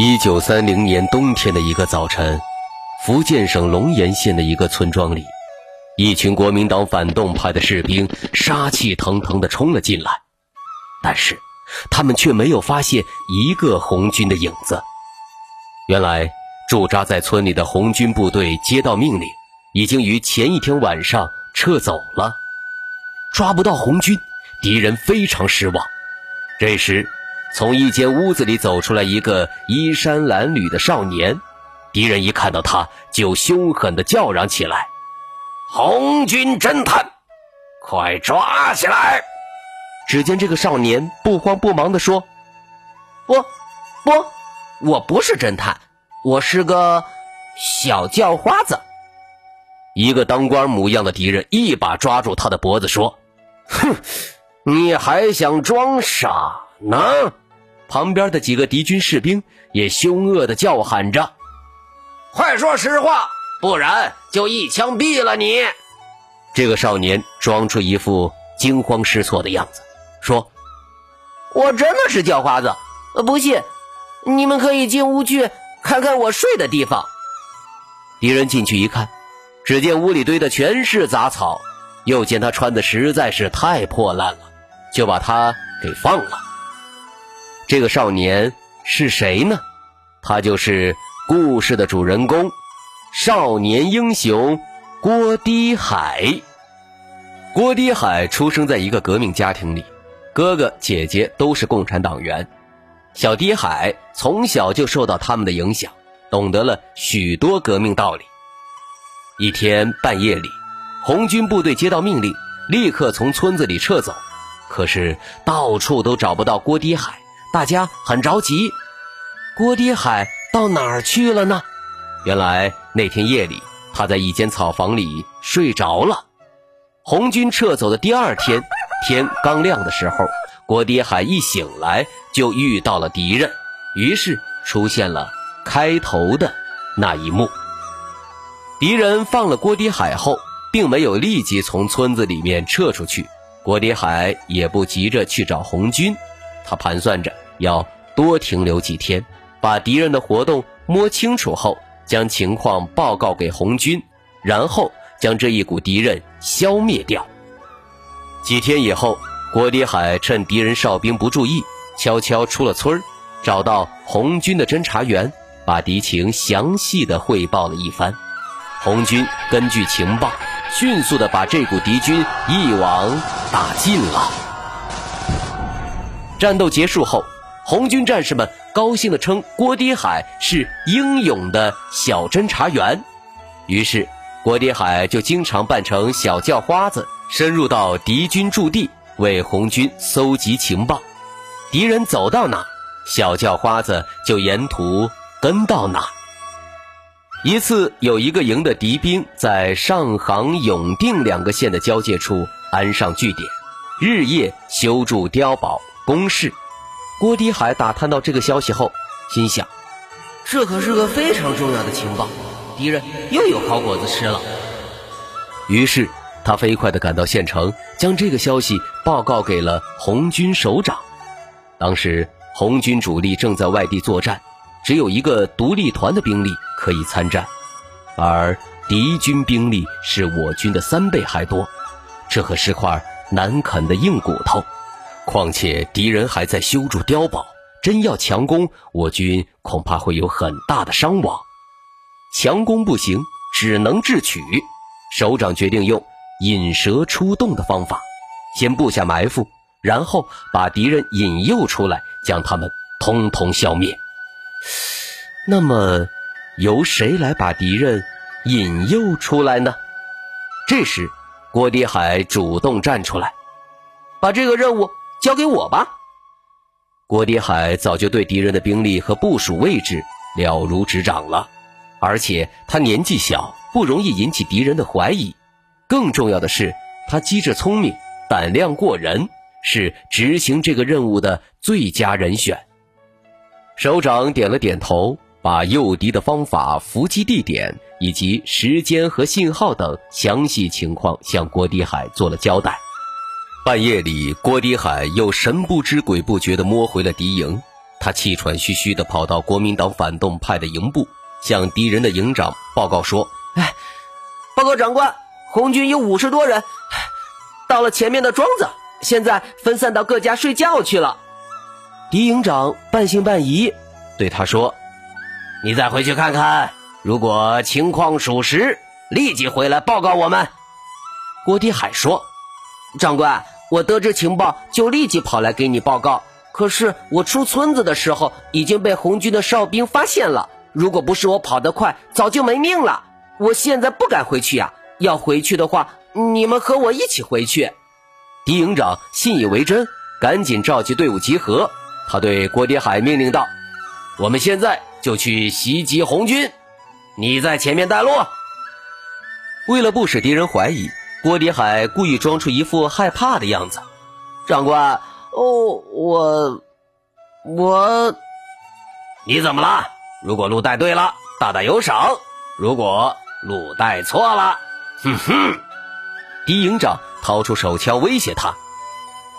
一九三零年冬天的一个早晨，福建省龙岩县的一个村庄里，一群国民党反动派的士兵杀气腾腾地冲了进来，但是他们却没有发现一个红军的影子。原来，驻扎在村里的红军部队接到命令，已经于前一天晚上撤走了，抓不到红军，敌人非常失望。这时，从一间屋子里走出来一个衣衫褴褛的少年，敌人一看到他就凶狠地叫嚷起来：“红军侦探，快抓起来！”只见这个少年不慌不忙地说：“不，不，我不是侦探，我是个小叫花子。”一个当官模样的敌人一把抓住他的脖子说：“哼，你还想装傻？”呢，旁边的几个敌军士兵也凶恶的叫喊着：“快说实话，不然就一枪毙了你！”这个少年装出一副惊慌失措的样子，说：“我真的是叫花子，不信，你们可以进屋去看看我睡的地方。”敌人进去一看，只见屋里堆的全是杂草，又见他穿的实在是太破烂了，就把他给放了。这个少年是谁呢？他就是故事的主人公，少年英雄郭滴海。郭滴海出生在一个革命家庭里，哥哥姐姐都是共产党员。小滴海从小就受到他们的影响，懂得了许多革命道理。一天半夜里，红军部队接到命令，立刻从村子里撤走，可是到处都找不到郭滴海。大家很着急，郭迪海到哪儿去了呢？原来那天夜里，他在一间草房里睡着了。红军撤走的第二天，天刚亮的时候，郭迪海一醒来就遇到了敌人，于是出现了开头的那一幕。敌人放了郭迪海后，并没有立即从村子里面撤出去，郭迪海也不急着去找红军。他盘算着要多停留几天，把敌人的活动摸清楚后，将情况报告给红军，然后将这一股敌人消灭掉。几天以后，郭迪海趁敌人哨兵不注意，悄悄出了村找到红军的侦察员，把敌情详细的汇报了一番。红军根据情报，迅速的把这股敌军一网打尽了。战斗结束后，红军战士们高兴地称郭迪海是英勇的小侦察员。于是，郭迪海就经常扮成小叫花子，深入到敌军驻地，为红军搜集情报。敌人走到哪，小叫花子就沿途跟到哪。一次，有一个营的敌兵在上杭、永定两个县的交界处安上据点，日夜修筑碉堡。公事，郭迪海打探到这个消息后，心想：这可是个非常重要的情报，敌人又有好果子吃了。于是他飞快地赶到县城，将这个消息报告给了红军首长。当时红军主力正在外地作战，只有一个独立团的兵力可以参战，而敌军兵力是我军的三倍还多，这可是块难啃的硬骨头。况且敌人还在修筑碉堡，真要强攻，我军恐怕会有很大的伤亡。强攻不行，只能智取。首长决定用引蛇出洞的方法，先布下埋伏，然后把敌人引诱出来，将他们通通消灭。那么，由谁来把敌人引诱出来呢？这时，郭迪海主动站出来，把这个任务交给我吧。郭迪海早就对敌人的兵力和部署位置了如指掌了，而且他年纪小，不容易引起敌人的怀疑。更重要的是，他机智聪明，胆量过人，是执行这个任务的最佳人选。首长点了点头，把诱敌的方法、伏击地点以及时间和信号等详细情况向郭迪海做了交代。半夜里，郭迪海又神不知鬼不觉地摸回了敌营。他气喘吁吁地跑到国民党反动派的营部，向敌人的营长报告说：“哎，报告长官，红军有五十多人，到了前面的庄子，现在分散到各家睡觉去了。”敌营长半信半疑，对他说：“你再回去看看，如果情况属实，立即回来报告我们。”郭迪海说：“长官。”我得知情报就立即跑来给你报告，可是我出村子的时候已经被红军的哨兵发现了。如果不是我跑得快，早就没命了。我现在不敢回去呀，要回去的话，你们和我一起回去。狄营长信以为真，赶紧召集队伍集合。他对郭迪海命令道：“我们现在就去袭击红军，你在前面带路。”为了不使敌人怀疑。郭迪海故意装出一副害怕的样子。长官，哦，我，我，你怎么了？如果路带对了，大大有赏；如果路带错了，哼哼！狄营长掏出手枪威胁他：“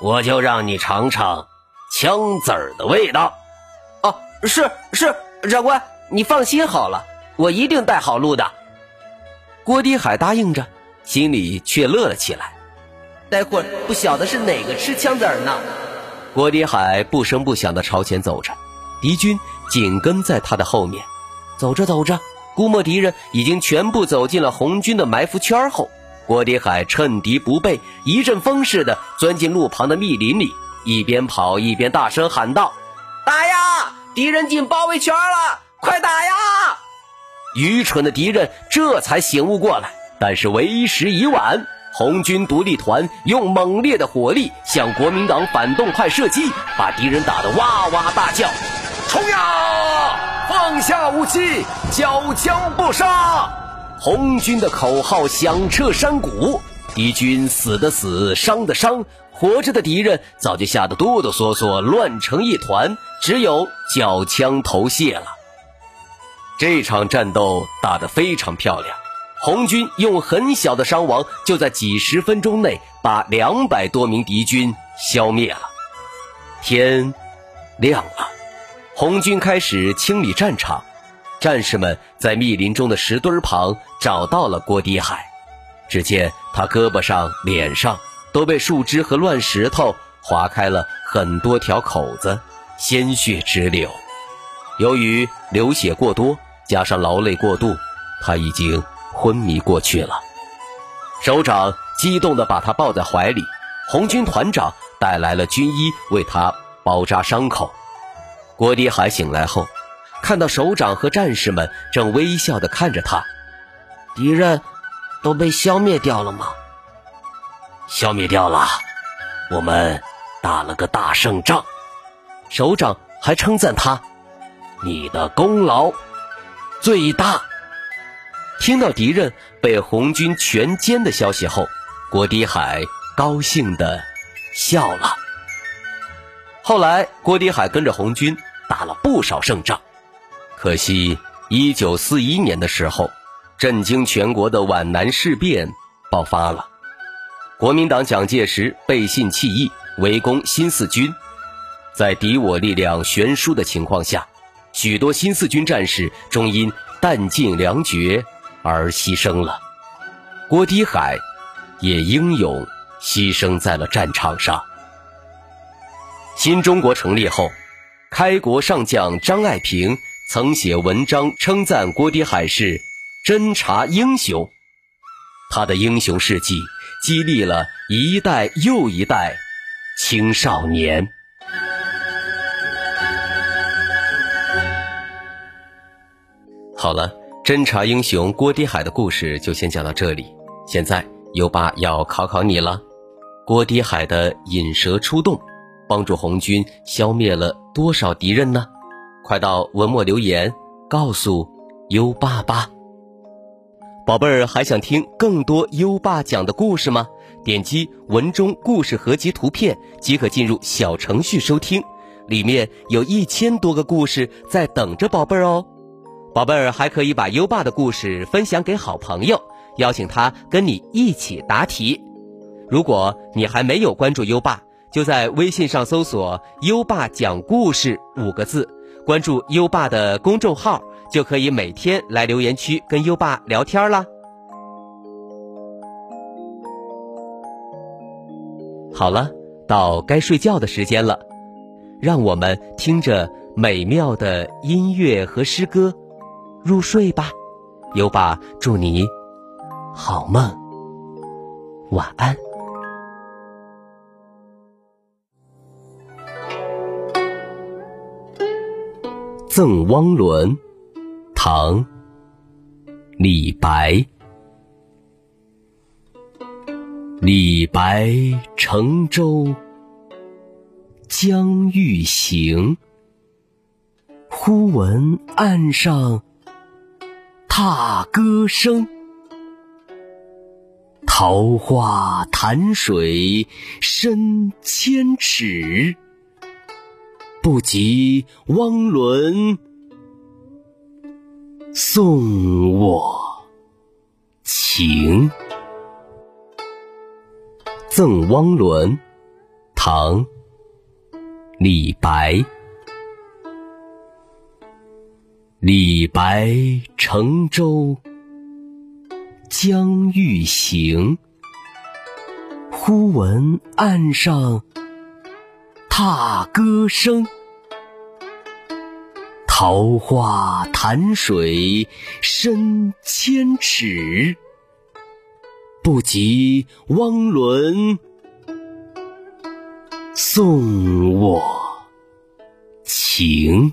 我就让你尝尝枪子儿的味道。”哦，是是，长官，你放心好了，我一定带好路的。郭迪海答应着。心里却乐了起来。待会儿不晓得是哪个吃枪子儿呢？郭迪海不声不响地朝前走着，敌军紧跟在他的后面。走着走着，估摸敌人已经全部走进了红军的埋伏圈后，郭迪海趁敌不备，一阵风似的钻进路旁的密林里，一边跑一边大声喊道：“打呀！敌人进包围圈了，快打呀！”愚蠢的敌人这才醒悟过来。但是为时已晚，红军独立团用猛烈的火力向国民党反动派射击，把敌人打得哇哇大叫：“冲呀！放下武器，缴枪不杀！”红军的口号响彻山谷，敌军死的死，伤的伤，活着的敌人早就吓得哆哆嗦嗦，乱成一团，只有缴枪投谢了。这场战斗打得非常漂亮。红军用很小的伤亡，就在几十分钟内把两百多名敌军消灭了。天亮了，红军开始清理战场。战士们在密林中的石墩旁找到了郭迪海，只见他胳膊上、脸上都被树枝和乱石头划开了很多条口子，鲜血直流。由于流血过多，加上劳累过度，他已经。昏迷过去了，首长激动地把他抱在怀里。红军团长带来了军医为他包扎伤口。郭迪海醒来后，看到首长和战士们正微笑地看着他。敌人都被消灭掉了吗？消灭掉了，我们打了个大胜仗。首长还称赞他：“你的功劳最大。”听到敌人被红军全歼的消息后，郭迪海高兴的笑了。后来，郭迪海跟着红军打了不少胜仗。可惜，一九四一年的时候，震惊全国的皖南事变爆发了。国民党蒋介石背信弃义，围攻新四军，在敌我力量悬殊的情况下，许多新四军战士终因弹尽粮绝。而牺牲了，郭迪海也英勇牺牲在了战场上。新中国成立后，开国上将张爱萍曾写文章称赞郭迪海是侦察英雄，他的英雄事迹激励了一代又一代青少年。好了。侦察英雄郭迪海的故事就先讲到这里。现在，优爸要考考你了。锅底海的引蛇出洞，帮助红军消灭了多少敌人呢？快到文末留言告诉优爸吧。宝贝儿，还想听更多优爸讲的故事吗？点击文中故事合集图片即可进入小程序收听，里面有一千多个故事在等着宝贝儿哦。宝贝儿还可以把优爸的故事分享给好朋友，邀请他跟你一起答题。如果你还没有关注优爸，就在微信上搜索“优爸讲故事”五个字，关注优爸的公众号。就可以每天来留言区跟优爸聊天啦。好了，到该睡觉的时间了，让我们听着美妙的音乐和诗歌入睡吧。优爸祝你好梦，晚安。赠汪伦。唐，李白。李白乘舟将欲行，忽闻岸上踏歌声。桃花潭水深千尺，不及汪伦。送我情，《赠汪伦》唐·李白。李白乘舟将欲行，忽闻岸上踏歌声。桃花潭水深千尺，不及汪伦送我情。